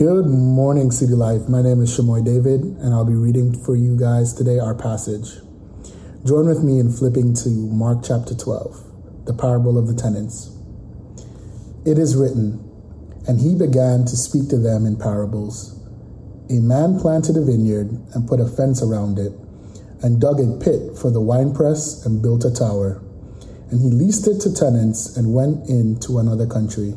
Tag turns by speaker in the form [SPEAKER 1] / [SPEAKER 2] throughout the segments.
[SPEAKER 1] Good morning, City Life. My name is Shamoy David, and I'll be reading for you guys today our passage. Join with me in flipping to Mark chapter 12, the parable of the tenants. It is written, And he began to speak to them in parables. A man planted a vineyard and put a fence around it, and dug a pit for the winepress and built a tower. And he leased it to tenants and went into another country.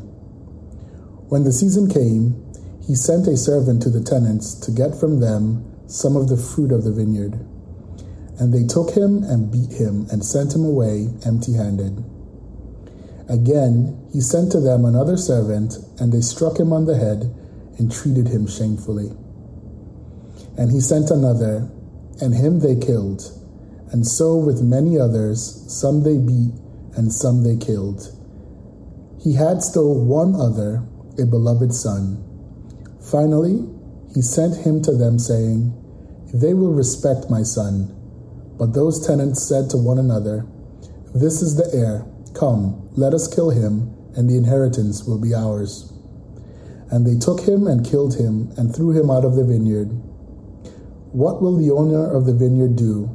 [SPEAKER 1] When the season came, he sent a servant to the tenants to get from them some of the fruit of the vineyard. And they took him and beat him and sent him away empty handed. Again, he sent to them another servant, and they struck him on the head and treated him shamefully. And he sent another, and him they killed. And so with many others, some they beat, and some they killed. He had still one other, a beloved son. Finally, he sent him to them, saying, They will respect my son. But those tenants said to one another, This is the heir. Come, let us kill him, and the inheritance will be ours. And they took him and killed him, and threw him out of the vineyard. What will the owner of the vineyard do?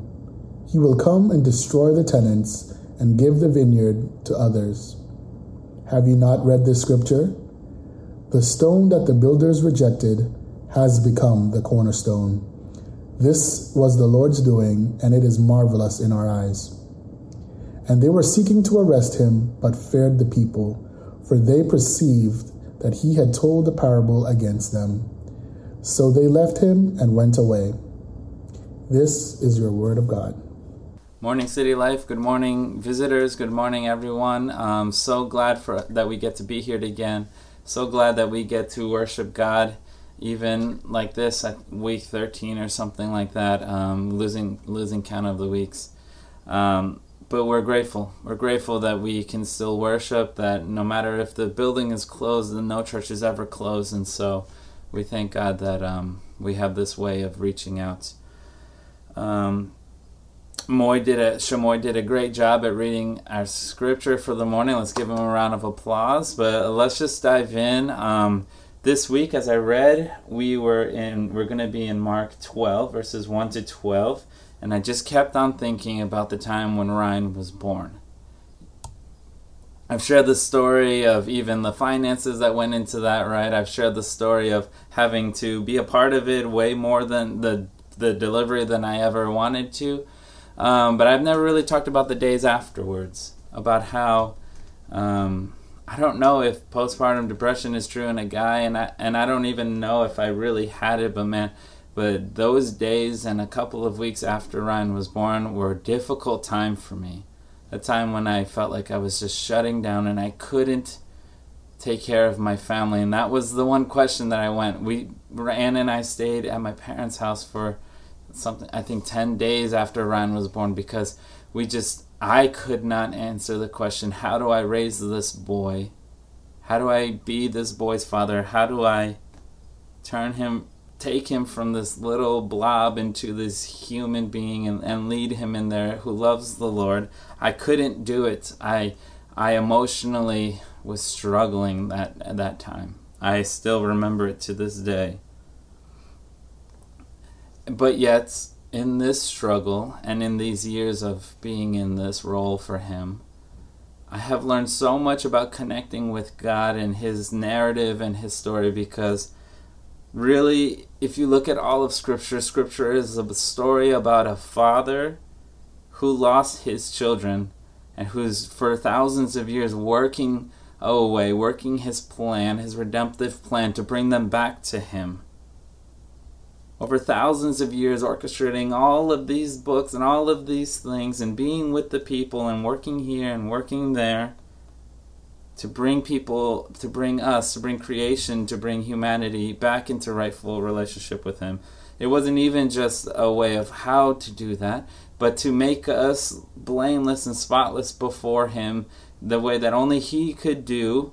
[SPEAKER 1] He will come and destroy the tenants and give the vineyard to others. Have you not read this scripture? The stone that the builders rejected has become the cornerstone. This was the Lord's doing, and it is marvelous in our eyes. And they were seeking to arrest him, but feared the people, for they perceived that he had told a parable against them. So they left him and went away. This is your word of God.
[SPEAKER 2] Morning, City Life. Good morning, visitors. Good morning, everyone. I'm so glad for that we get to be here again so glad that we get to worship God even like this at week 13 or something like that um, losing losing count of the weeks. Um, but we're grateful. We're grateful that we can still worship that no matter if the building is closed and no church is ever closed. And so we thank god that um, we have this way of reaching out. Um, Moy did a Shamoy did a great job at reading our scripture for the morning. Let's give him a round of applause. But let's just dive in. Um, this week, as I read, we were in we're going to be in Mark 12 verses 1 to 12, and I just kept on thinking about the time when Ryan was born. I've shared the story of even the finances that went into that, right? I've shared the story of having to be a part of it way more than the the delivery than I ever wanted to. Um, but I've never really talked about the days afterwards, about how um, I don't know if postpartum depression is true in a guy, and I and I don't even know if I really had it. But man, but those days and a couple of weeks after Ryan was born were a difficult time for me. A time when I felt like I was just shutting down and I couldn't take care of my family. And that was the one question that I went. We Ann and I stayed at my parents' house for something I think 10 days after Ryan was born because we just I could not answer the question how do I raise this boy? How do I be this boy's father? How do I turn him take him from this little blob into this human being and, and lead him in there who loves the Lord? I couldn't do it. I I emotionally was struggling that at that time. I still remember it to this day but yet in this struggle and in these years of being in this role for him i have learned so much about connecting with god and his narrative and his story because really if you look at all of scripture scripture is a story about a father who lost his children and who's for thousands of years working away working his plan his redemptive plan to bring them back to him over thousands of years orchestrating all of these books and all of these things and being with the people and working here and working there to bring people, to bring us, to bring creation, to bring humanity back into rightful relationship with Him. It wasn't even just a way of how to do that, but to make us blameless and spotless before Him the way that only He could do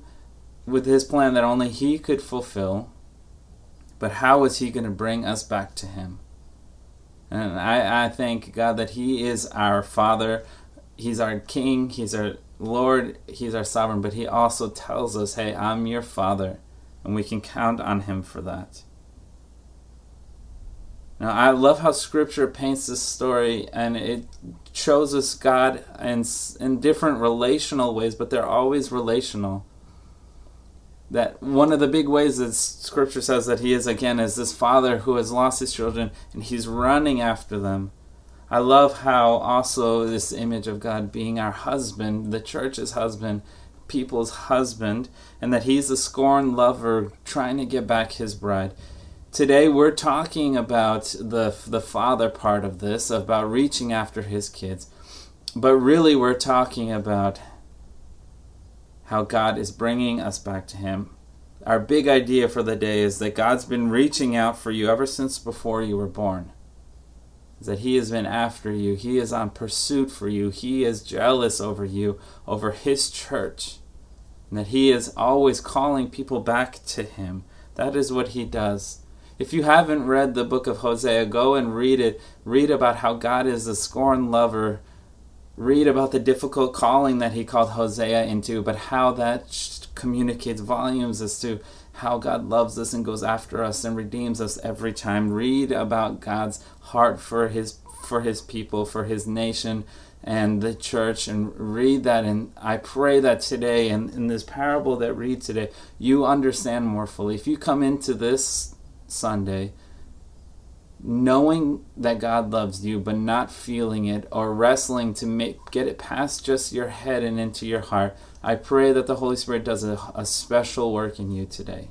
[SPEAKER 2] with His plan that only He could fulfill but how is He going to bring us back to Him? And I, I thank God that He is our Father, He's our King, He's our Lord, He's our sovereign, but He also tells us, hey, I'm your Father. and we can count on Him for that. Now, I love how Scripture paints this story, and it shows us God in, in different relational ways, but they're always relational. That one of the big ways that Scripture says that He is, again, is this father who has lost his children, and He's running after them. I love how also this image of God being our husband, the church's husband, people's husband, and that He's a scorned lover trying to get back His bride today we're talking about the the father part of this about reaching after his kids but really we're talking about how God is bringing us back to him. Our big idea for the day is that God's been reaching out for you ever since before you were born. That he has been after you. He is on pursuit for you. He is jealous over you over his church. And that he is always calling people back to him. That is what he does. If you haven't read the book of Hosea, go and read it. Read about how God is a scorned lover. Read about the difficult calling that he called Hosea into, but how that communicates volumes as to how God loves us and goes after us and redeems us every time. Read about God's heart for his for his people, for his nation and the church and read that and I pray that today and in this parable that read today you understand more fully. If you come into this Sunday, knowing that God loves you, but not feeling it or wrestling to make get it past just your head and into your heart, I pray that the Holy Spirit does a, a special work in you today.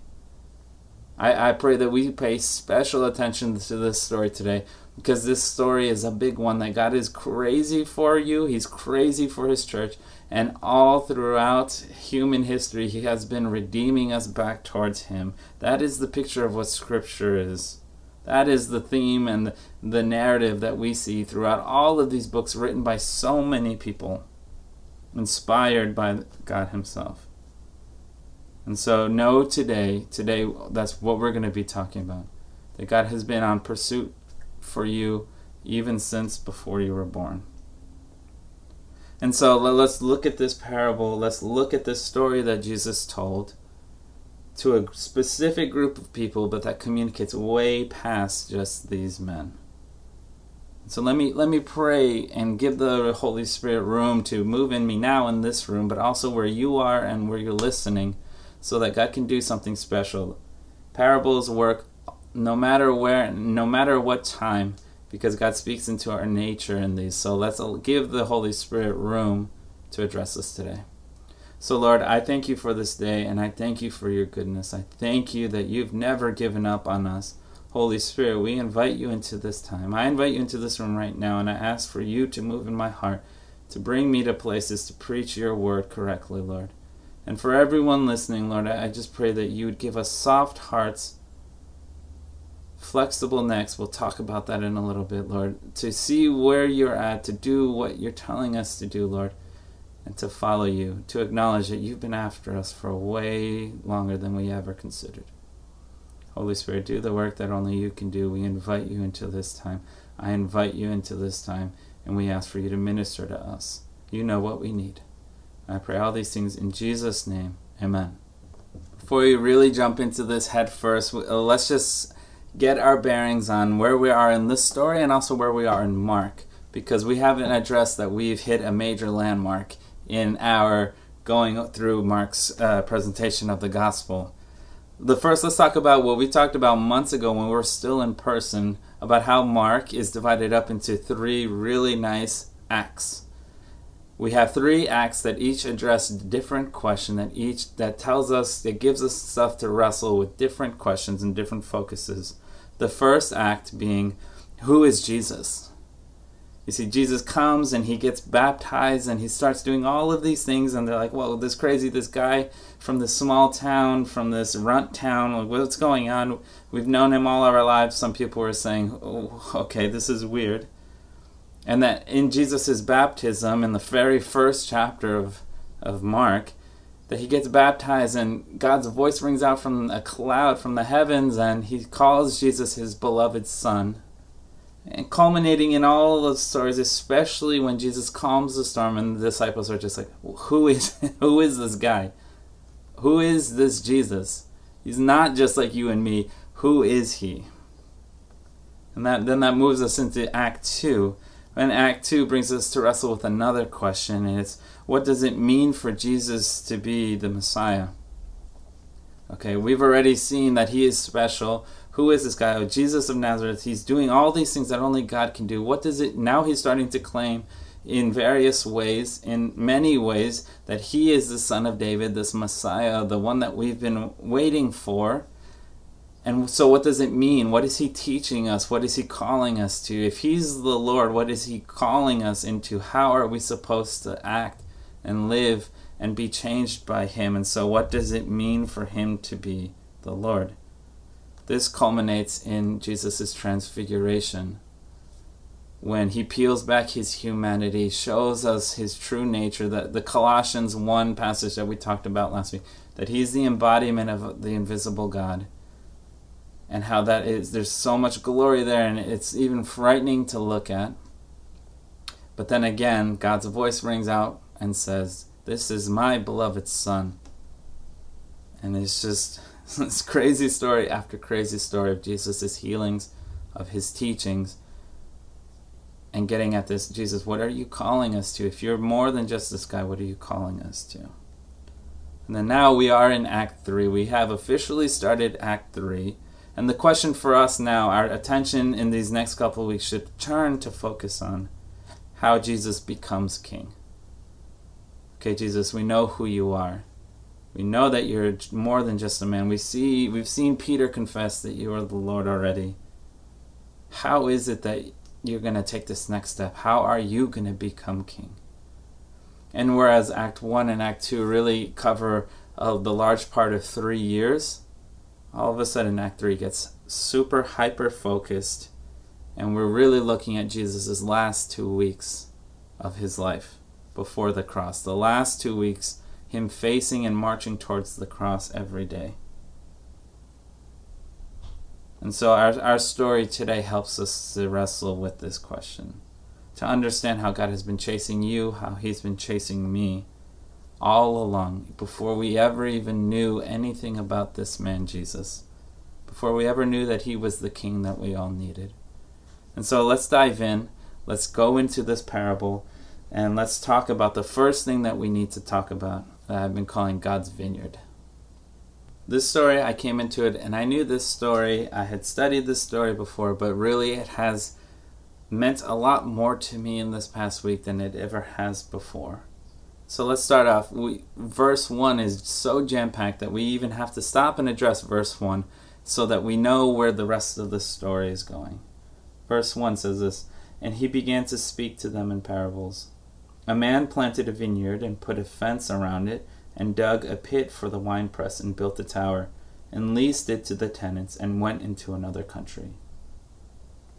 [SPEAKER 2] I, I pray that we pay special attention to this story today because this story is a big one that God is crazy for you, He's crazy for His church, and all throughout human history, He has been redeeming us back towards Him. That is the picture of what Scripture is. That is the theme and the narrative that we see throughout all of these books written by so many people, inspired by God Himself. And so, know today, today, that's what we're going to be talking about. That God has been on pursuit for you even since before you were born. And so let's look at this parable. Let's look at this story that Jesus told to a specific group of people, but that communicates way past just these men. So let me let me pray and give the Holy Spirit room to move in me now in this room, but also where you are and where you're listening, so that God can do something special. Parables work no matter where, no matter what time, because God speaks into our nature in these. So let's give the Holy Spirit room to address us today. So, Lord, I thank you for this day and I thank you for your goodness. I thank you that you've never given up on us. Holy Spirit, we invite you into this time. I invite you into this room right now and I ask for you to move in my heart, to bring me to places to preach your word correctly, Lord. And for everyone listening, Lord, I just pray that you would give us soft hearts flexible next. We'll talk about that in a little bit, Lord. To see where you're at, to do what you're telling us to do, Lord, and to follow you, to acknowledge that you've been after us for way longer than we ever considered. Holy Spirit, do the work that only you can do. We invite you into this time. I invite you into this time, and we ask for you to minister to us. You know what we need. I pray all these things in Jesus' name. Amen. Before we really jump into this head first, uh, let's just get our bearings on where we are in this story and also where we are in Mark, because we haven't addressed that we've hit a major landmark in our going through Mark's uh, presentation of the gospel. The first, let's talk about what we talked about months ago when we were still in person about how Mark is divided up into three really nice acts. We have three acts that each address different question that each that tells us that gives us stuff to wrestle with different questions and different focuses. The first act being, Who is Jesus? You see, Jesus comes and he gets baptized and he starts doing all of these things, and they're like, Whoa, this crazy, this guy from this small town, from this runt town, what's going on? We've known him all our lives. Some people were saying, oh, okay, this is weird. And that in Jesus' baptism, in the very first chapter of, of Mark, that he gets baptized and God's voice rings out from a cloud from the heavens and he calls Jesus his beloved son. And culminating in all those stories, especially when Jesus calms the storm and the disciples are just like, who is who is this guy? Who is this Jesus? He's not just like you and me. Who is he? And that then that moves us into Act 2. And Act 2 brings us to wrestle with another question, and it's what does it mean for Jesus to be the Messiah? Okay, we've already seen that he is special. Who is this guy? Oh, Jesus of Nazareth. He's doing all these things that only God can do. What does it now he's starting to claim in various ways, in many ways, that he is the son of David, this Messiah, the one that we've been waiting for. And so, what does it mean? What is he teaching us? What is he calling us to? If he's the Lord, what is he calling us into? How are we supposed to act and live and be changed by him? And so, what does it mean for him to be the Lord? This culminates in Jesus' transfiguration when he peels back his humanity, shows us his true nature, that the Colossians 1 passage that we talked about last week, that he's the embodiment of the invisible God. And how that is, there's so much glory there, and it's even frightening to look at. But then again, God's voice rings out and says, This is my beloved Son. And it's just this crazy story after crazy story of Jesus' healings, of his teachings and getting at this Jesus, what are you calling us to? If you're more than just this guy, what are you calling us to? And then now we are in Act 3. We have officially started Act 3. And the question for us now, our attention in these next couple weeks should turn to focus on how Jesus becomes king. Okay, Jesus, we know who you are. We know that you're more than just a man. We see we've seen Peter confess that you are the Lord already. How is it that you're going to take this next step? How are you going to become king? And whereas Act 1 and Act 2 really cover uh, the large part of three years, all of a sudden Act 3 gets super hyper focused, and we're really looking at Jesus' last two weeks of his life before the cross. The last two weeks, him facing and marching towards the cross every day. And so our, our story today helps us to wrestle with this question, to understand how God has been chasing you, how He's been chasing me all along, before we ever even knew anything about this man, Jesus, before we ever knew that He was the King that we all needed. And so let's dive in, let's go into this parable, and let's talk about the first thing that we need to talk about that I've been calling God's vineyard. This story, I came into it and I knew this story. I had studied this story before, but really it has meant a lot more to me in this past week than it ever has before. So let's start off. We, verse 1 is so jam packed that we even have to stop and address verse 1 so that we know where the rest of the story is going. Verse 1 says this And he began to speak to them in parables. A man planted a vineyard and put a fence around it and dug a pit for the winepress and built a tower, and leased it to the tenants and went into another country.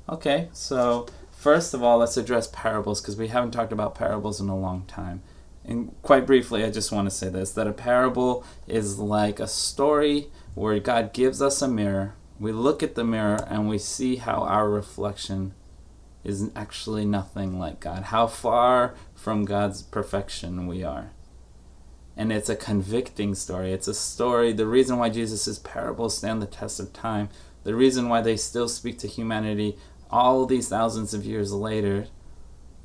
[SPEAKER 2] Okay, so first of all, let's address parables because we haven't talked about parables in a long time. And quite briefly, I just want to say this that a parable is like a story where God gives us a mirror. We look at the mirror and we see how our reflection is actually nothing like God, how far from God's perfection we are and it's a convicting story. It's a story. The reason why Jesus' parables stand the test of time, the reason why they still speak to humanity all these thousands of years later,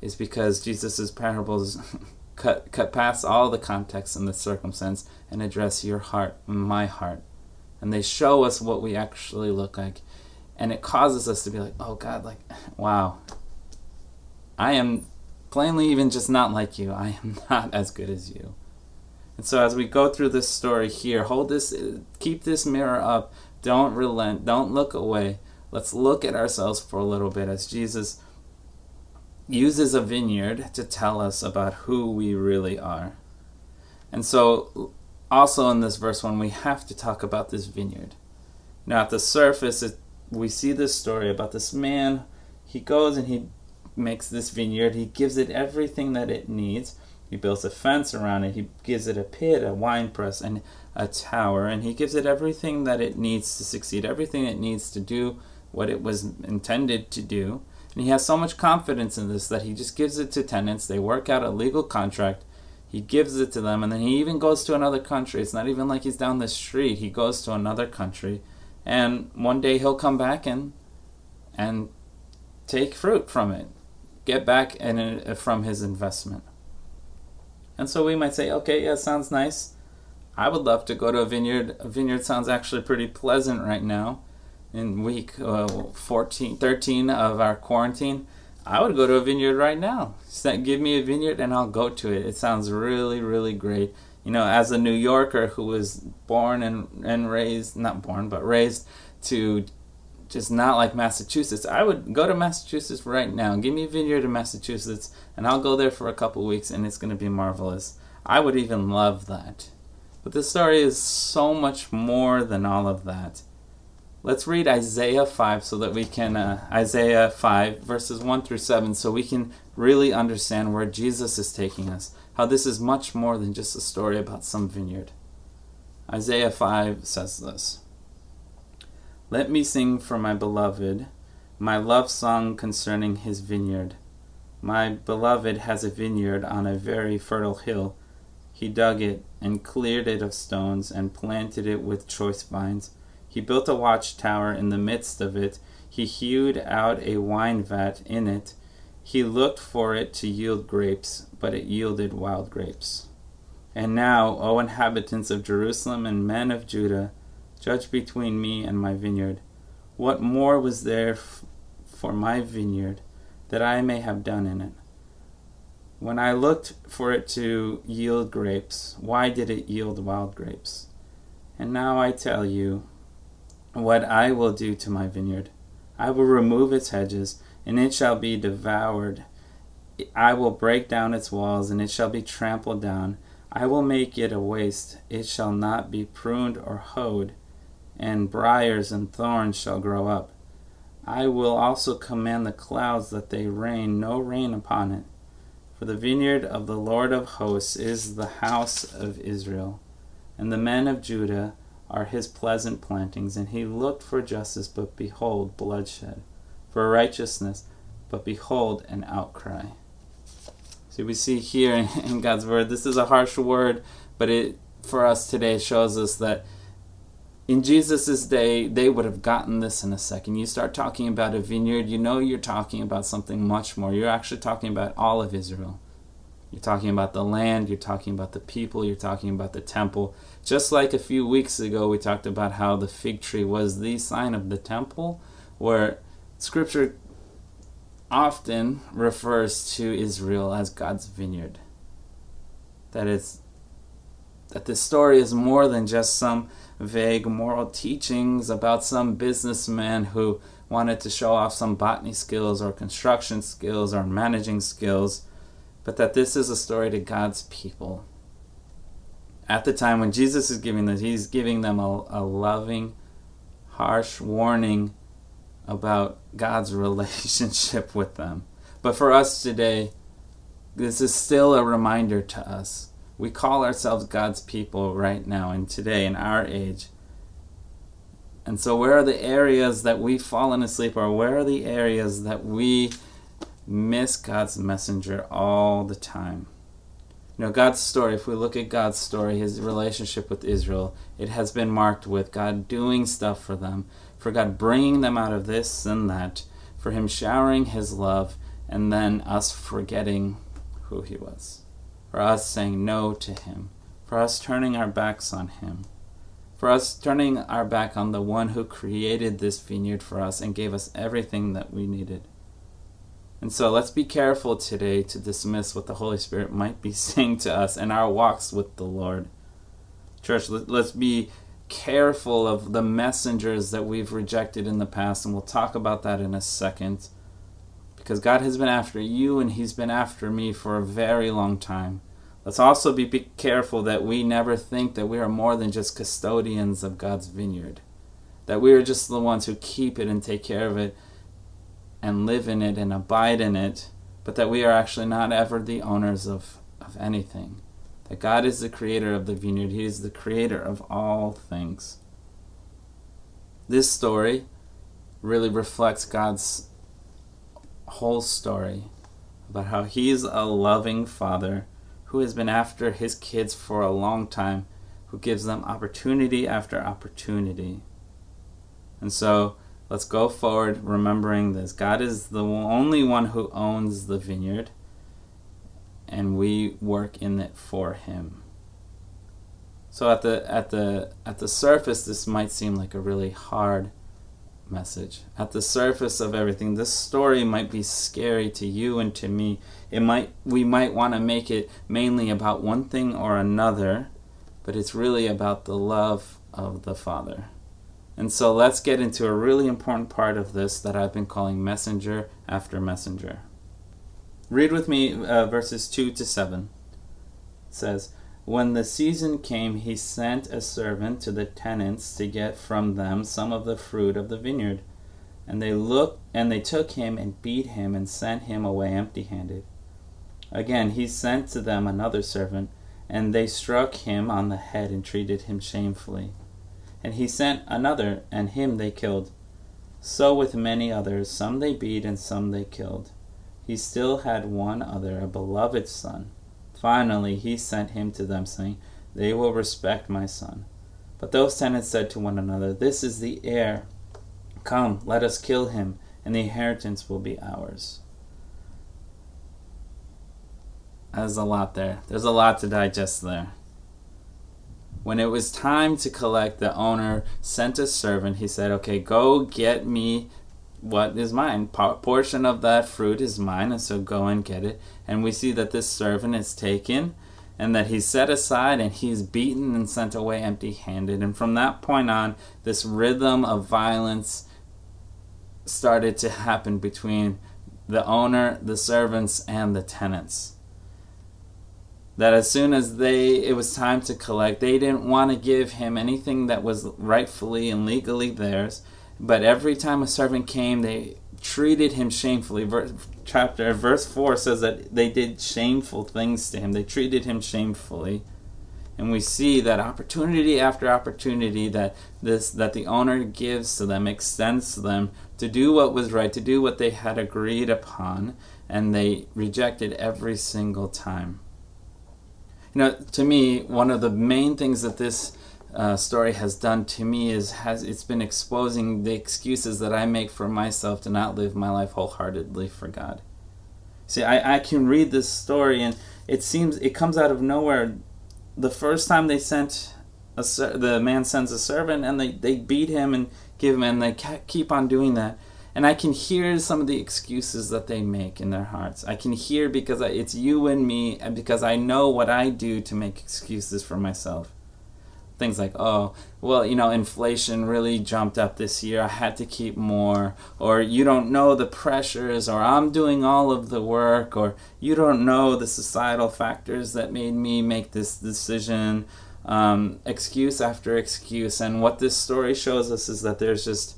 [SPEAKER 2] is because Jesus' parables cut cut past all the context and the circumstance and address your heart, my heart, and they show us what we actually look like, and it causes us to be like, oh God, like, wow, I am plainly even just not like you. I am not as good as you. And so as we go through this story here, hold this, keep this mirror up. Don't relent. Don't look away. Let's look at ourselves for a little bit as Jesus uses a vineyard to tell us about who we really are. And so, also in this verse 1, we have to talk about this vineyard. Now, at the surface, it, we see this story about this man. He goes and he makes this vineyard, he gives it everything that it needs. He builds a fence around it. He gives it a pit, a wine press, and a tower. And he gives it everything that it needs to succeed, everything it needs to do what it was intended to do. And he has so much confidence in this that he just gives it to tenants. They work out a legal contract. He gives it to them, and then he even goes to another country. It's not even like he's down the street. He goes to another country, and one day he'll come back and and take fruit from it, get back and from his investment. And so we might say, okay, yeah, sounds nice. I would love to go to a vineyard. A vineyard sounds actually pretty pleasant right now. In week uh, 14, 13 of our quarantine, I would go to a vineyard right now. Give me a vineyard and I'll go to it. It sounds really, really great. You know, as a New Yorker who was born and, and raised, not born, but raised to just not like Massachusetts, I would go to Massachusetts right now. Give me a vineyard in Massachusetts and I'll go there for a couple weeks and it's going to be marvelous. I would even love that. But this story is so much more than all of that. Let's read Isaiah 5 so that we can, uh, Isaiah 5, verses 1 through 7, so we can really understand where Jesus is taking us. How this is much more than just a story about some vineyard. Isaiah 5 says this Let me sing for my beloved my love song concerning his vineyard. My beloved has a vineyard on a very fertile hill. He dug it and cleared it of stones and planted it with choice vines. He built a watchtower in the midst of it. He hewed out a wine vat in it. He looked for it to yield grapes, but it yielded wild grapes. And now, O inhabitants of Jerusalem and men of Judah, judge between me and my vineyard. What more was there f- for my vineyard that I may have done in it? When I looked for it to yield grapes, why did it yield wild grapes? And now I tell you what I will do to my vineyard. I will remove its hedges, and it shall be devoured. I will break down its walls, and it shall be trampled down. I will make it a waste. It shall not be pruned or hoed, and briers and thorns shall grow up. I will also command the clouds that they rain no rain upon it. For the vineyard of the Lord of hosts is the house of Israel, and the men of Judah are his pleasant plantings. And he looked for justice, but behold, bloodshed, for righteousness, but behold, an outcry. So we see here in God's word, this is a harsh word, but it for us today shows us that in Jesus' day, they would have gotten this in a second. You start talking about a vineyard, you know you're talking about something much more. You're actually talking about all of Israel. You're talking about the land, you're talking about the people, you're talking about the temple. Just like a few weeks ago, we talked about how the fig tree was the sign of the temple, where scripture often refers to Israel as God's vineyard. That is that this story is more than just some vague moral teachings about some businessman who wanted to show off some botany skills or construction skills or managing skills, but that this is a story to God's people. At the time when Jesus is giving this, he's giving them a, a loving, harsh warning about God's relationship with them. But for us today, this is still a reminder to us we call ourselves God's people right now and today in our age. And so, where are the areas that we've fallen asleep, or where are the areas that we miss God's messenger all the time? You know, God's story, if we look at God's story, his relationship with Israel, it has been marked with God doing stuff for them, for God bringing them out of this and that, for Him showering His love, and then us forgetting who He was for us saying no to Him, for us turning our backs on Him, for us turning our back on the one who created this vineyard for us and gave us everything that we needed. And so let's be careful today to dismiss what the Holy Spirit might be saying to us in our walks with the Lord. Church, let's be careful of the messengers that we've rejected in the past, and we'll talk about that in a second because God has been after you and He's been after me for a very long time. Let's also be, careful that we never think that we are more than just custodians of God's vineyard, that we are just the ones who keep it and take care of it and live in it and abide in it, but that we are actually not ever the owners of, of anything. That God is the creator of the vineyard, He is the creator of all things. This story really reflects God's whole story about how he's a loving father who has been after his kids for a long time, who gives them opportunity after opportunity. And so let's go forward remembering this. God is the only one who owns the vineyard, and we work in it for him. So at the at the at the surface this might seem like a really hard message. At the surface of everything, this story might be scary to you and to me. It might we might want to make it mainly about one thing or another, but it's really about the love of the Father. And so let's get into a really important part of this that I've been calling messenger after messenger. Read with me uh, verses 2 to 7. It says, When the season came, he sent a servant to the tenants to get from them some of the fruit of the vineyard. And they looked and they took him and beat him and sent him away empty-handed. Again he sent to them another servant, and they struck him on the head and treated him shamefully. And he sent another, and him they killed. So with many others, some they beat and some they killed. He still had one other, a beloved son. Finally he sent him to them, saying, They will respect my son. But those tenants said to one another, This is the heir. Come, let us kill him, and the inheritance will be ours. There's a lot there. There's a lot to digest there. When it was time to collect, the owner sent a servant. He said, Okay, go get me what is mine. portion of that fruit is mine, and so go and get it. And we see that this servant is taken and that he's set aside and he's beaten and sent away empty handed. And from that point on, this rhythm of violence started to happen between the owner, the servants, and the tenants that as soon as they it was time to collect they didn't want to give him anything that was rightfully and legally theirs but every time a servant came they treated him shamefully. Verse, chapter verse 4 says that they did shameful things to him. They treated him shamefully. And we see that opportunity after opportunity that this that the owner gives to them extends to them to do what was right to do what they had agreed upon and they rejected every single time. You know, to me, one of the main things that this uh, story has done to me is has it's been exposing the excuses that I make for myself to not live my life wholeheartedly for God. See, I, I can read this story and it seems it comes out of nowhere. The first time they sent a the man sends a servant and they, they beat him and give him and they keep on doing that and I can hear some of the excuses that they make in their hearts. I can hear because it's you and me, and because I know what I do to make excuses for myself. Things like, oh, well, you know, inflation really jumped up this year. I had to keep more. Or you don't know the pressures, or I'm doing all of the work, or you don't know the societal factors that made me make this decision. Um, excuse after excuse. And what this story shows us is that there's just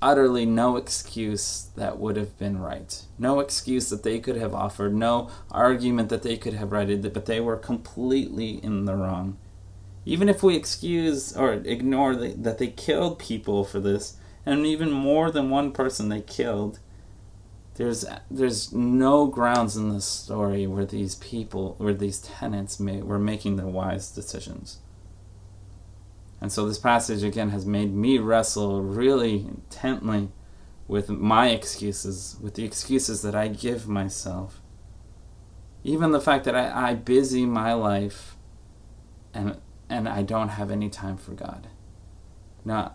[SPEAKER 2] utterly no excuse that would have been right. No excuse that they could have offered, no argument that they could have righted, but they were completely in the wrong. Even if we excuse or ignore the, that they killed people for this, and even more than one person they killed, there's there's no grounds in this story where these people, where these tenants may, were making the wise decisions. And so this passage again has made me wrestle really intently with my excuses, with the excuses that I give myself. Even the fact that I, I busy my life and and I don't have any time for God. Now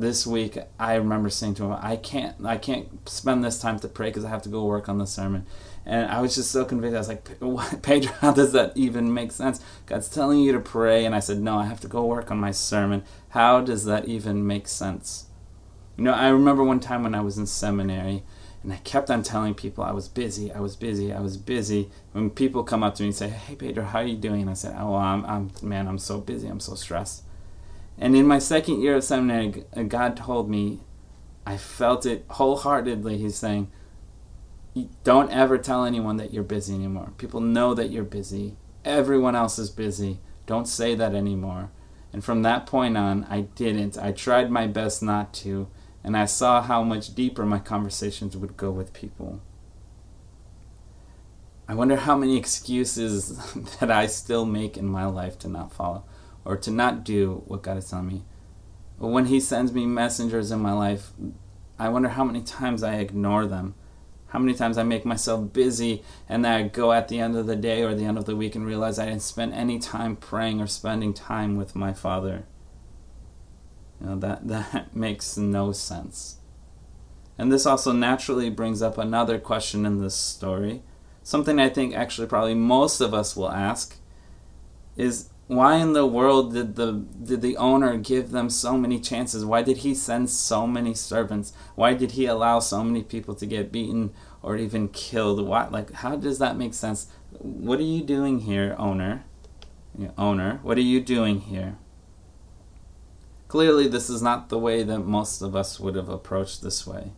[SPEAKER 2] this week I remember saying to him, I can't I can't spend this time to pray because I have to go work on the sermon. And I was just so convicted. I was like, Pedro, how does that even make sense? God's telling you to pray. And I said, no, I have to go work on my sermon. How does that even make sense? You know, I remember one time when I was in seminary and I kept on telling people I was busy, I was busy, I was busy. When people come up to me and say, hey, Pedro, how are you doing? And I said, oh, I'm, I'm man, I'm so busy, I'm so stressed. And in my second year of seminary, uh, God told me, I felt it wholeheartedly. He's saying, don't ever tell anyone that you're busy anymore. People know that you're busy. Everyone else is busy. Don't say that anymore. And from that point on, I didn't. I tried my best not to, and I saw how much deeper my conversations would go with people. I wonder how many excuses that I still make in my life to not follow or to not do what God is telling me. When He sends me messengers in my life, I wonder how many times I ignore them. How many times I make myself busy and then I go at the end of the day or the end of the week and realize I didn't spend any time praying or spending time with my Father. You know, that, that makes no sense. And this also naturally brings up another question in this story. Something I think actually probably most of us will ask is why in the world did the did the owner give them so many chances? Why did he send so many servants? Why did he allow so many people to get beaten or even killed? Why like how does that make sense? What are you doing here, owner? owner, what are you doing here? Clearly, this is not the way that most of us would have approached this way,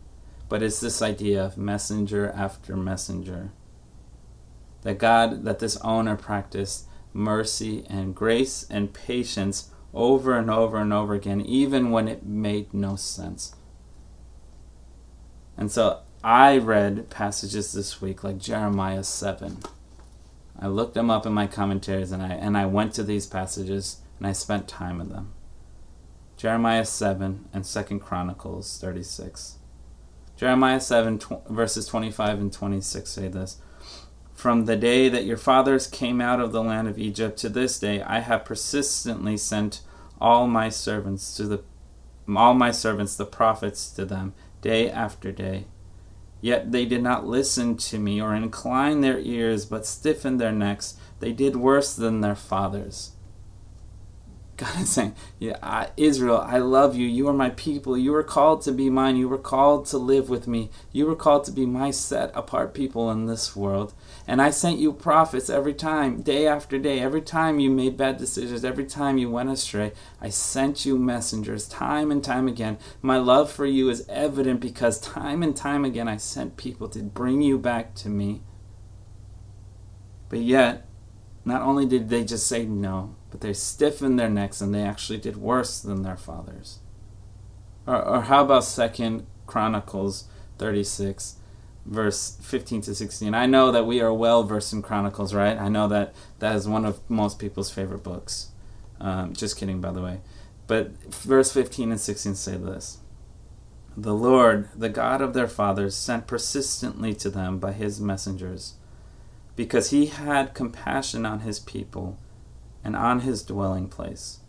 [SPEAKER 2] but it's this idea of messenger after messenger. That God, that this owner practiced mercy and grace and patience over and over and over again, even when it made no sense. And so I read passages this week like Jeremiah 7. I looked them up in my commentaries and I, and I went to these passages and I spent time in them. Jeremiah 7 and 2 Chronicles 36. Jeremiah 7, tw- verses 25 and 26 say this From the day that your fathers came out of the land of Egypt to this day, I have persistently sent all my servants to the all my servants the prophets to them day after day. Yet they did not listen to me or incline their ears, but stiffened their necks. They did worse than their fathers. God is saying, yeah, I, Israel, I love you. You are my people. You were called to be mine. You were called to live with me. You were called to be my set apart people in this world. And I sent you prophets every time, day after day. Every time you made bad decisions, every time you went astray, I sent you messengers time and time again. My love for you is evident because time and time again I sent people to bring you back to me. But yet, not only did they just say no, but they stiffened their necks and they actually did worse than their fathers. Or, or how about Second Chronicles 36, verse 15 to 16? I know that we are well versed in Chronicles, right? I know that that is one of most people's favorite books. Um, just kidding, by the way. But verse 15 and 16 say this The Lord, the God of their fathers, sent persistently to them by his messengers, because he had compassion on his people and on his dwelling place.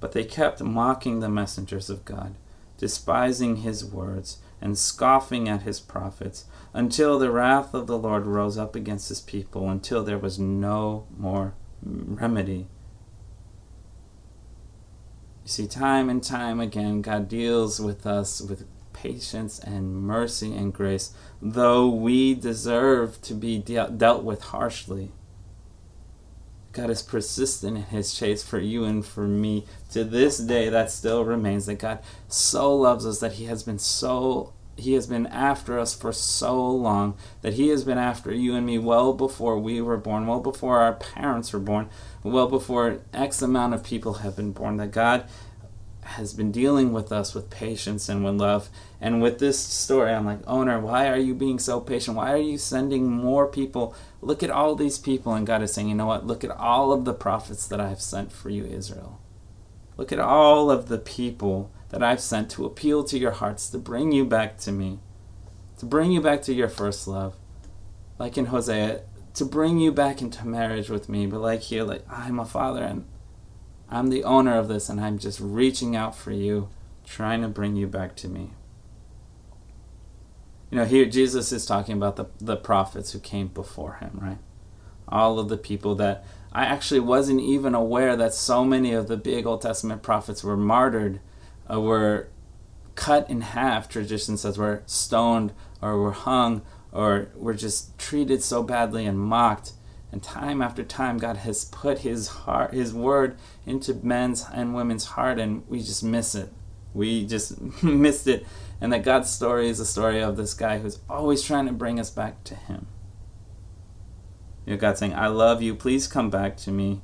[SPEAKER 2] But they kept mocking the messengers of God, despising his words, and scoffing at his prophets, until the wrath of the Lord rose up against his people, until there was no more remedy. You see, time and time again, God deals with us with patience and mercy and grace, though we deserve to be de- dealt with harshly. God is persistent in his chase for you and for me. To this day, that still remains that God so loves us that he has been so he has been after us for so long that he has been after you and me well before we were born, well before our parents were born, well before X amount of people have been born. That God has been dealing with us with patience and with love. And with this story, I'm like, owner, why are you being so patient? Why are you sending more people? Look at all these people. And God is saying, you know what? Look at all of the prophets that I have sent for you, Israel. Look at all of the people that I've sent to appeal to your hearts, to bring you back to me, to bring you back to your first love. Like in Hosea, to bring you back into marriage with me, but like here, like I'm a father and I'm the owner of this and I'm just reaching out for you, trying to bring you back to me. You know, here Jesus is talking about the, the prophets who came before him, right? All of the people that I actually wasn't even aware that so many of the big Old Testament prophets were martyred, uh, were cut in half, tradition says, were stoned or were hung or were just treated so badly and mocked and time after time, God has put His heart, His word into men's and women's heart, and we just miss it. We just missed it. And that God's story is a story of this guy who's always trying to bring us back to Him. You know, God saying, I love you, please come back to me.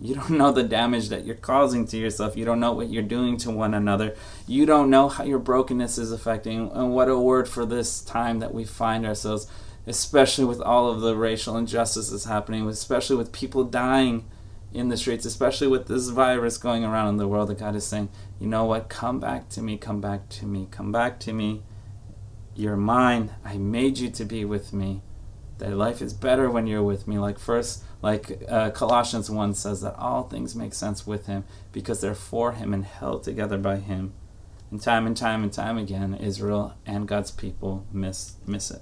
[SPEAKER 2] You don't know the damage that you're causing to yourself. You don't know what you're doing to one another. You don't know how your brokenness is affecting. And what a word for this time that we find ourselves especially with all of the racial injustices happening, especially with people dying in the streets, especially with this virus going around in the world, that God is saying, you know what? Come back to me, come back to me, come back to me. You're mine. I made you to be with me. That life is better when you're with me. Like first, like uh, Colossians 1 says that all things make sense with him because they're for him and held together by him. And time and time and time again, Israel and God's people miss miss it.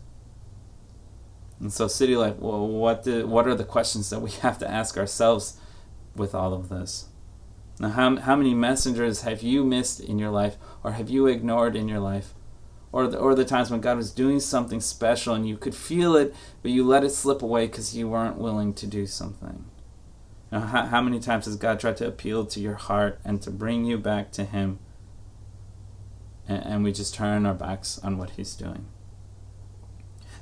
[SPEAKER 2] And so, City Life, well, what do, what are the questions that we have to ask ourselves with all of this? Now, how, how many messengers have you missed in your life, or have you ignored in your life? Or the, or the times when God was doing something special and you could feel it, but you let it slip away because you weren't willing to do something? Now, how, how many times has God tried to appeal to your heart and to bring you back to Him? and, and we just turn our backs on what He's doing.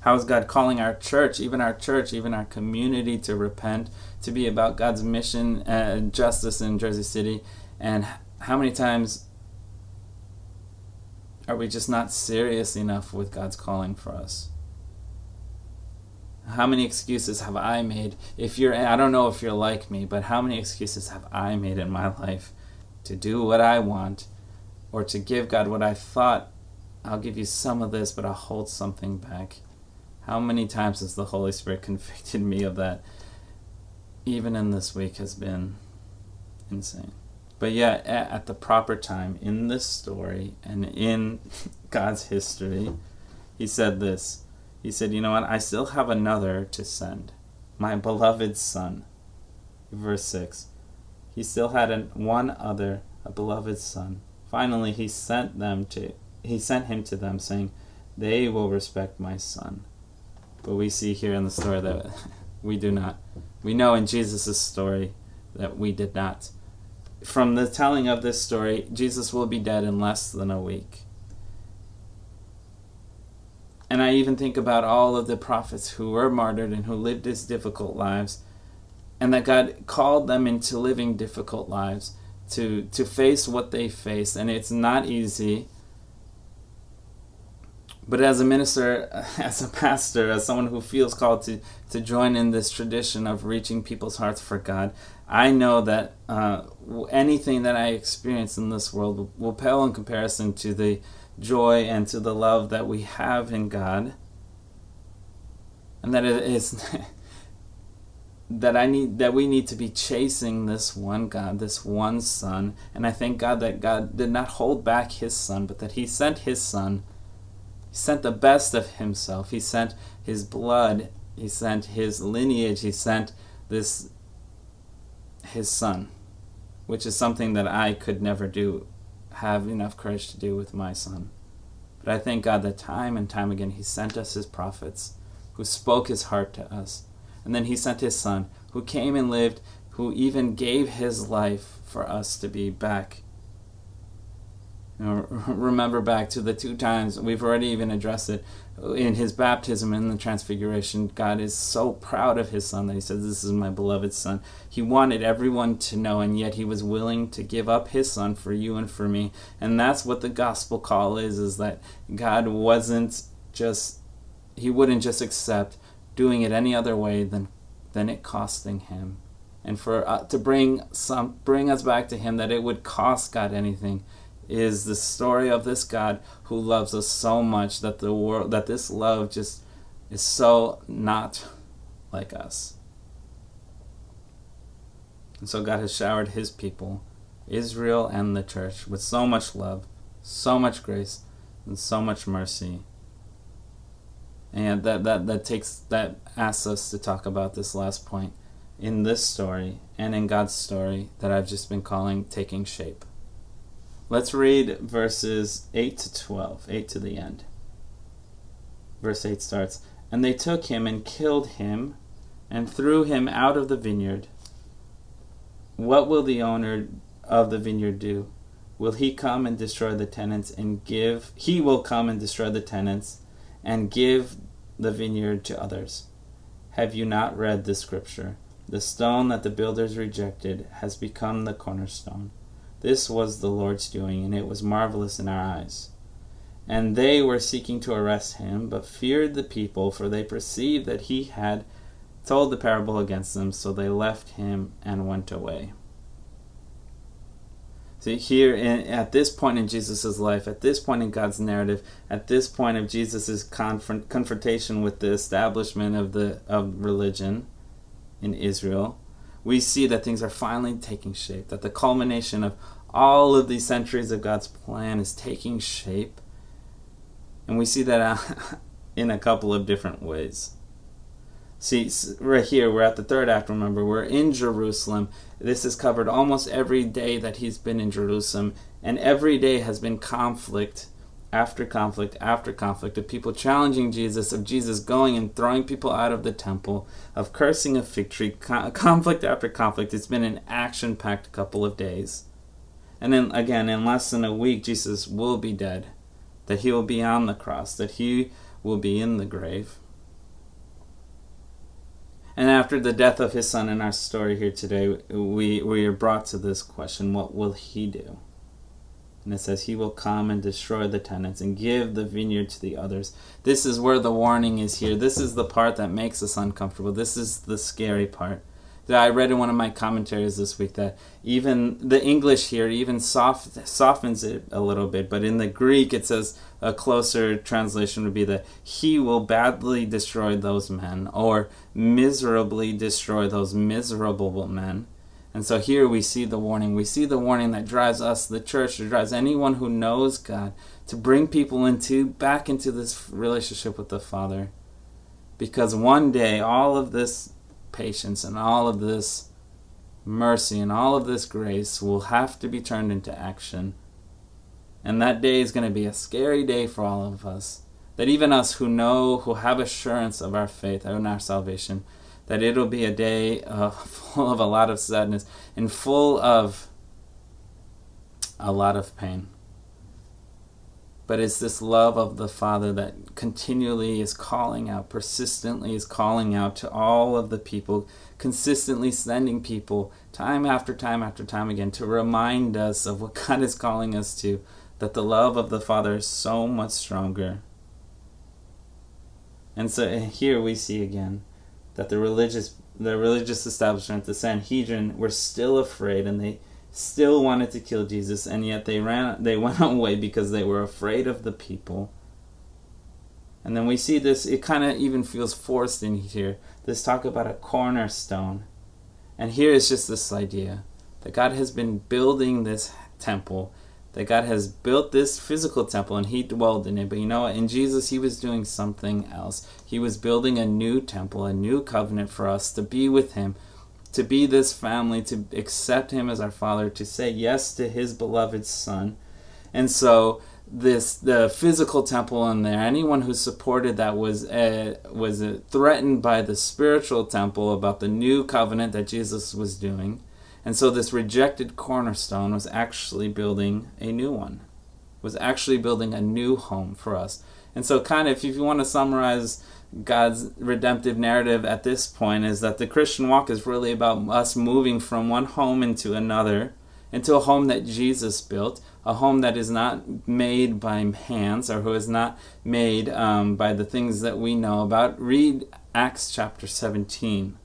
[SPEAKER 2] How is God calling our church, even our church, even our community, to repent, to be about God's mission and justice in Jersey City? And how many times are we just not serious enough with God's calling for us? How many excuses have I made? If you're, I don't know if you're like me, but how many excuses have I made in my life to do what I want or to give God what I thought I'll give you some of this, but I'll hold something back. How many times has the Holy Spirit convicted me of that? Even in this week has been insane. But yet, at the proper time in this story and in God's history, He said this. He said, You know what? I still have another to send, my beloved Son. Verse 6. He still had an, one other, a beloved Son Finally, he sent them to he sent him to them, saying, "They will respect my son." But we see here in the story that we do not. We know in Jesus' story that we did not. From the telling of this story, Jesus will be dead in less than a week. And I even think about all of the prophets who were martyred and who lived these difficult lives, and that God called them into living difficult lives to to face what they faced. and it's not easy but as a minister as a pastor as someone who feels called to to join in this tradition of reaching people's hearts for god i know that uh, anything that i experience in this world will, will pale in comparison to the joy and to the love that we have in god and that it is that I need that we need to be chasing this one God, this one Son. And I thank God that God did not hold back his son, but that he sent his son. Sent the best of himself. He sent his blood. He sent his lineage. He sent this his son, which is something that I could never do, have enough courage to do with my son. But I thank God that time and time again he sent us his prophets who spoke his heart to us and then he sent his son, who came and lived, who even gave his life for us to be back. You know, remember back to the two times, we've already even addressed it, in his baptism and the transfiguration, God is so proud of his son that he says, This is my beloved son. He wanted everyone to know, and yet he was willing to give up his son for you and for me. And that's what the gospel call is, is that God wasn't just, he wouldn't just accept doing it any other way than than it costing him and for uh, to bring some bring us back to him that it would cost God anything is the story of this God who loves us so much that the world that this love just is so not like us. And so God has showered his people, Israel and the church, with so much love, so much grace, and so much mercy and that, that, that takes that asks us to talk about this last point in this story and in God's story that I've just been calling taking shape. Let's read verses 8 to 12, 8 to the end. Verse 8 starts And they took him and killed him and threw him out of the vineyard. What will the owner of the vineyard do? Will he come and destroy the tenants and give? He will come and destroy the tenants and give the vineyard to others. Have you not read the scripture? The stone that the builders rejected has become the cornerstone. This was the Lord's doing, and it was marvelous in our eyes. And they were seeking to arrest him, but feared the people, for they perceived that he had told the parable against them, so they left him and went away. See, here in, at this point in Jesus' life, at this point in God's narrative, at this point of Jesus' confront, confrontation with the establishment of the of religion in Israel, we see that things are finally taking shape, that the culmination of all of these centuries of God's plan is taking shape. And we see that uh, in a couple of different ways. See, right here, we're at the third act, remember, we're in Jerusalem. This is covered almost every day that he's been in Jerusalem, and every day has been conflict after conflict after conflict of people challenging Jesus, of Jesus going and throwing people out of the temple, of cursing a fig tree, conflict after conflict. It's been an action packed couple of days. And then again, in less than a week, Jesus will be dead, that he will be on the cross, that he will be in the grave. And after the death of his son in our story here today, we, we are brought to this question what will he do? And it says, He will come and destroy the tenants and give the vineyard to the others. This is where the warning is here. This is the part that makes us uncomfortable. This is the scary part. I read in one of my commentaries this week that even the English here even soft, softens it a little bit, but in the Greek it says a closer translation would be that he will badly destroy those men or miserably destroy those miserable men. And so here we see the warning. We see the warning that drives us, the church, that drives anyone who knows God, to bring people into back into this relationship with the Father. Because one day all of this patience and all of this mercy and all of this grace will have to be turned into action. And that day is going to be a scary day for all of us. That even us who know, who have assurance of our faith and our salvation, that it'll be a day uh, full of a lot of sadness and full of a lot of pain but it's this love of the Father that continually is calling out, persistently is calling out to all of the people, consistently sending people time after time after time again to remind us of what God is calling us to, that the love of the Father is so much stronger. And so here we see again that the religious the religious establishment, the Sanhedrin, were still afraid and they still wanted to kill Jesus, and yet they ran they went away because they were afraid of the people. And then we see this, it kind of even feels forced in here. This talk about a cornerstone. And here is just this idea that God has been building this temple, that God has built this physical temple and He dwelled in it. But you know what? In Jesus, He was doing something else. He was building a new temple, a new covenant for us to be with Him, to be this family, to accept Him as our Father, to say yes to His beloved Son. And so, this the physical temple in there. Anyone who supported that was uh, was threatened by the spiritual temple about the new covenant that Jesus was doing, and so this rejected cornerstone was actually building a new one, was actually building a new home for us. And so, kind of, if you want to summarize God's redemptive narrative at this point is that the Christian walk is really about us moving from one home into another, into a home that Jesus built, a home that is not made by hands or who is not made um, by the things that we know about. Read Acts chapter 17.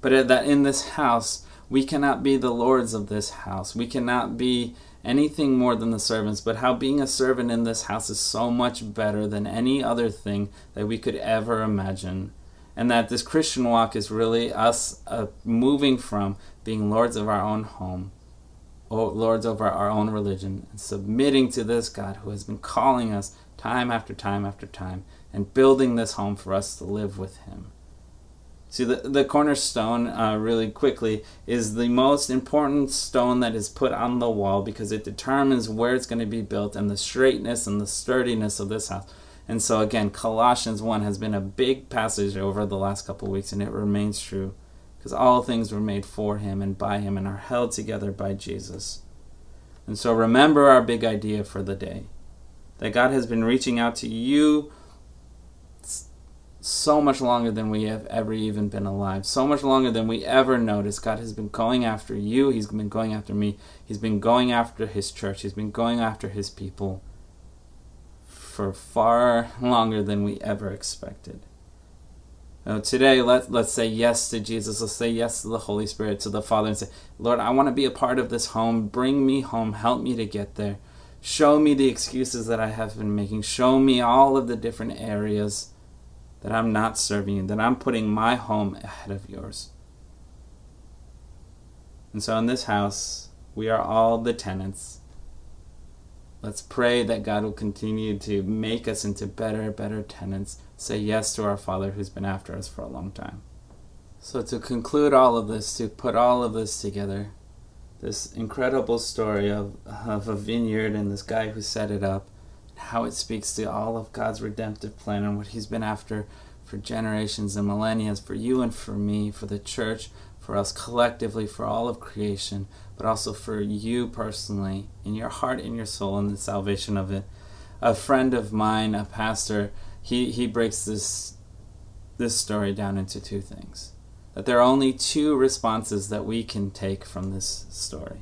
[SPEAKER 2] But that in this house, we cannot be the lords of this house. We cannot be anything more than the servants, but how being a servant in this house is so much better than any other thing that we could ever imagine. And that this Christian walk is really us uh, moving from being lords of our own home, or lords over our own religion, and submitting to this God who has been calling us time after time after time, and building this home for us to live with Him. See, the, the cornerstone, uh, really quickly, is the most important stone that is put on the wall because it determines where it's going to be built and the straightness and the sturdiness of this house. And so, again, Colossians 1 has been a big passage over the last couple weeks, and it remains true because all things were made for him and by him and are held together by Jesus. And so, remember our big idea for the day that God has been reaching out to you so much longer than we have ever even been alive, so much longer than we ever noticed. God has been going after you, He's been going after me, He's been going after His church, He's been going after His people. for far longer than we ever expected. Now, today, let, let's say yes to Jesus. Let's say yes to the Holy Spirit, to the Father, and say, Lord, I want to be a part of this home. Bring me home. Help me to get there. Show me the excuses that I have been making. Show me all of the different areas that I'm not serving you, that I'm putting my home ahead of yours. And so in this house, we are all the tenants. Let's pray that God will continue to make us into better, better tenants. Say yes to our Father who's been after us for a long time. So, to conclude all of this, to put all of this together, this incredible story of, of a vineyard and this guy who set it up, how it speaks to all of God's redemptive plan and what He's been after for generations and millennia, for you and for me, for the church, for us collectively, for all of creation, but also for you personally, in your heart, in your soul, and the salvation of it. A friend of mine, a pastor, he, he breaks this this story down into two things that there are only two responses that we can take from this story.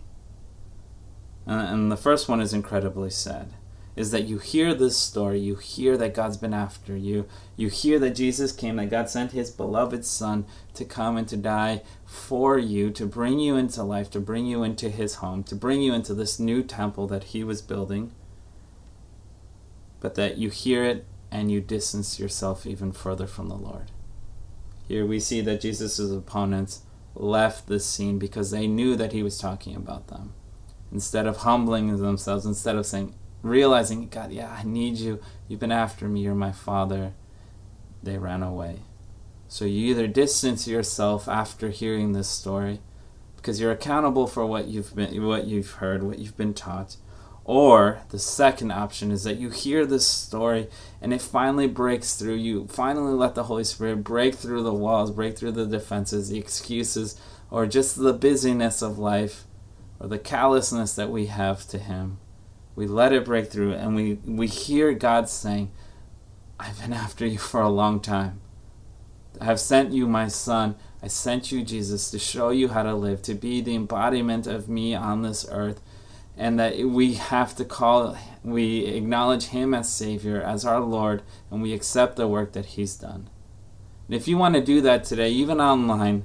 [SPEAKER 2] Uh, and the first one is incredibly sad is that you hear this story, you hear that God's been after you, you hear that Jesus came, that God sent his beloved Son to come and to die for you, to bring you into life, to bring you into his home, to bring you into this new temple that he was building, but that you hear it and you distance yourself even further from the Lord. Here we see that Jesus' opponents left the scene because they knew that he was talking about them. Instead of humbling themselves, instead of saying, realizing, God, yeah, I need you. You've been after me. You're my father. They ran away. So you either distance yourself after hearing this story because you're accountable for what you've been what you've heard, what you've been taught, or the second option is that you hear this story and it finally breaks through. You finally let the Holy Spirit break through the walls, break through the defenses, the excuses, or just the busyness of life, or the callousness that we have to Him. We let it break through and we, we hear God saying, I've been after you for a long time. I have sent you my Son. I sent you, Jesus, to show you how to live, to be the embodiment of me on this earth and that we have to call we acknowledge him as savior as our lord and we accept the work that he's done and if you want to do that today even online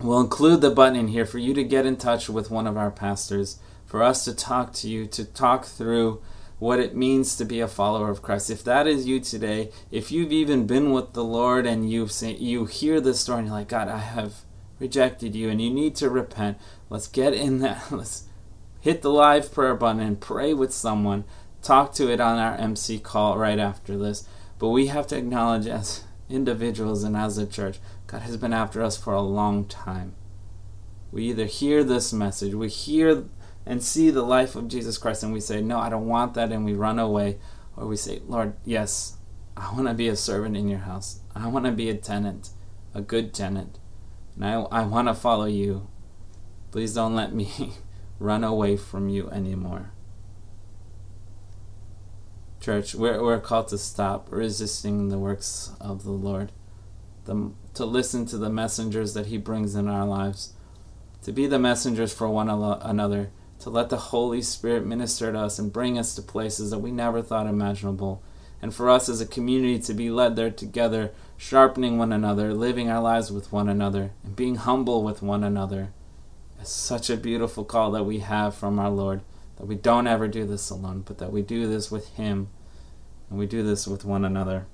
[SPEAKER 2] we'll include the button in here for you to get in touch with one of our pastors for us to talk to you to talk through what it means to be a follower of Christ. If that is you today, if you've even been with the Lord and you've seen, you hear this story and you're like, God, I have rejected you and you need to repent. Let's get in that. Let's hit the live prayer button and pray with someone. Talk to it on our MC call right after this. But we have to acknowledge as individuals and as a church, God has been after us for a long time. We either hear this message, we hear and see the life of Jesus Christ, and we say, No, I don't want that, and we run away. Or we say, Lord, yes, I want to be a servant in your house. I want to be a tenant, a good tenant. And I, I want to follow you. Please don't let me run away from you anymore. Church, we're, we're called to stop resisting the works of the Lord, the, to listen to the messengers that He brings in our lives, to be the messengers for one another, to let the Holy Spirit minister to us and bring us to places that we never thought imaginable, and for us as a community to be led there together, sharpening one another, living our lives with one another, and being humble with one another. It's such a beautiful call that we have from our Lord that we don't ever do this alone, but that we do this with Him and we do this with one another.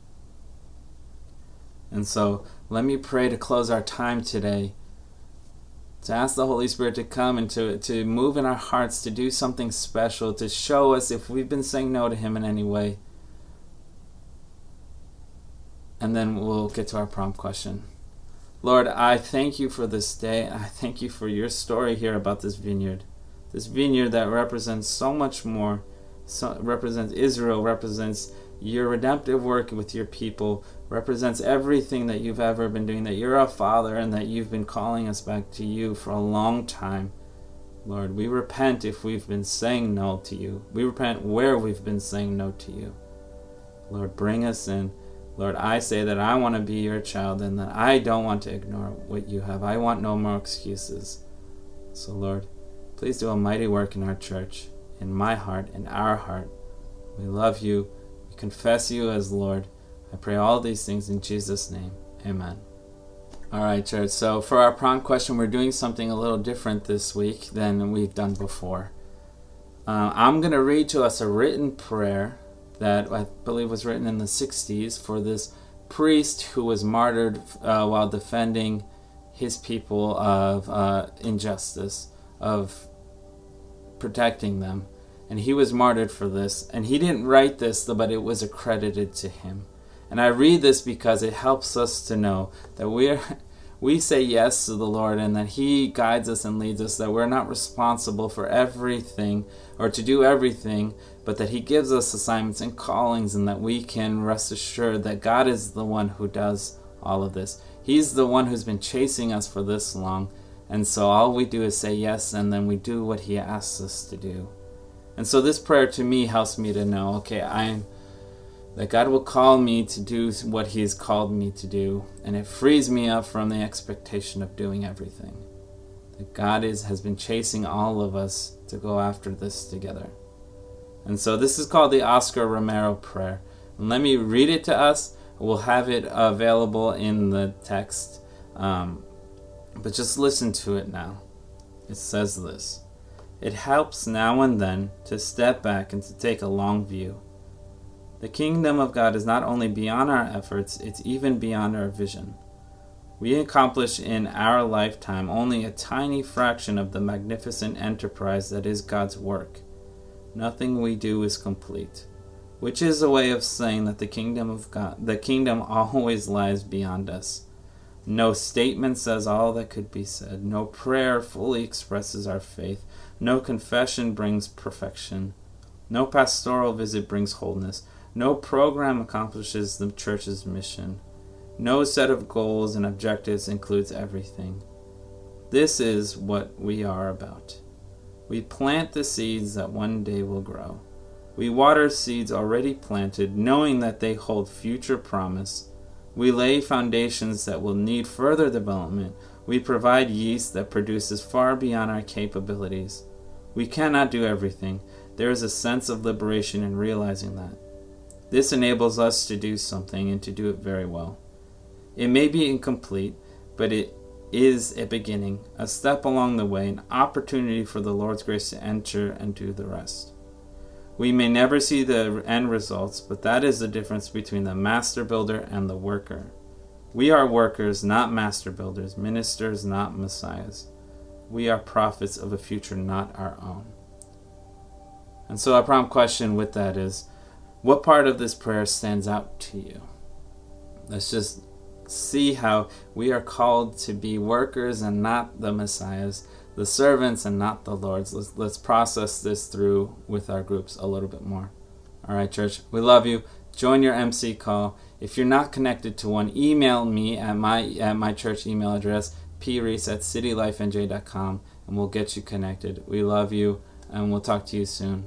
[SPEAKER 2] And so let me pray to close our time today to ask the Holy Spirit to come and to, to move in our hearts, to do something special, to show us if we've been saying no to Him in any way. And then we'll get to our prompt question. Lord, I thank you for this day. I thank you for your story here about this vineyard. This vineyard that represents so much more, so, represents Israel, represents your redemptive work with your people, represents everything that you've ever been doing, that you're a father and that you've been calling us back to you for a long time. Lord, we repent if we've been saying no to you. We repent where we've been saying no to you. Lord, bring us in. Lord, I say that I want to be your child and that I don't want to ignore what you have. I want no more excuses. So, Lord, please do a mighty work in our church, in my heart, in our heart. We love you. We confess you as Lord. I pray all these things in Jesus' name. Amen. All right, church. So for our prompt question, we're doing something a little different this week than we've done before. Uh, I'm going to read to us a written prayer that I believe was written in the 60s for this priest who was martyred uh, while defending his people of uh, injustice, of protecting them. And he was martyred for this. And he didn't write this, but it was accredited to him. And I read this because it helps us to know that we're. We say yes to the Lord and that He guides us and leads us, that we're not responsible for everything or to do everything, but that He gives us assignments and callings, and that we can rest assured that God is the one who does all of this. He's the one who's been chasing us for this long, and so all we do is say yes, and then we do what He asks us to do. And so this prayer to me helps me to know okay, I'm that God will call me to do what He has called me to do, and it frees me up from the expectation of doing everything. That God is has been chasing all of us to go after this together. And so this is called the Oscar Romero prayer. And let me read it to us. We'll have it available in the text. Um, but just listen to it now. It says this It helps now and then to step back and to take a long view the kingdom of God is not only beyond our efforts, it's even beyond our vision. We accomplish in our lifetime only a tiny fraction of the magnificent enterprise that is God's work. Nothing we do is complete, which is a way of saying that the kingdom of God, the kingdom always lies beyond us. No statement says all that could be said. No prayer fully expresses our faith. No confession brings perfection. No pastoral visit brings wholeness. No program accomplishes the church's mission. No set of goals and objectives includes everything. This is what we are about. We plant the seeds that one day will grow. We water seeds already planted, knowing that they hold future promise. We lay foundations that will need further development. We provide yeast that produces far beyond our capabilities. We cannot do everything. There is a sense of liberation in realizing that. This enables us to do something and to do it very well. It may be incomplete, but it is a beginning, a step along the way, an opportunity for the Lord's grace to enter and do the rest. We may never see the end results, but that is the difference between the master builder and the worker. We are workers, not master builders, ministers, not messiahs. We are prophets of a future not our own. And so, our prompt question with that is what part of this prayer stands out to you? Let's just see how we are called to be workers and not the messiahs, the servants and not the lords. Let's, let's process this through with our groups a little bit more. All right, church, we love you. Join your MC call. If you're not connected to one, email me at my at my church email address, preese at citylifenj.com, and we'll get you connected. We love you, and we'll talk to you soon.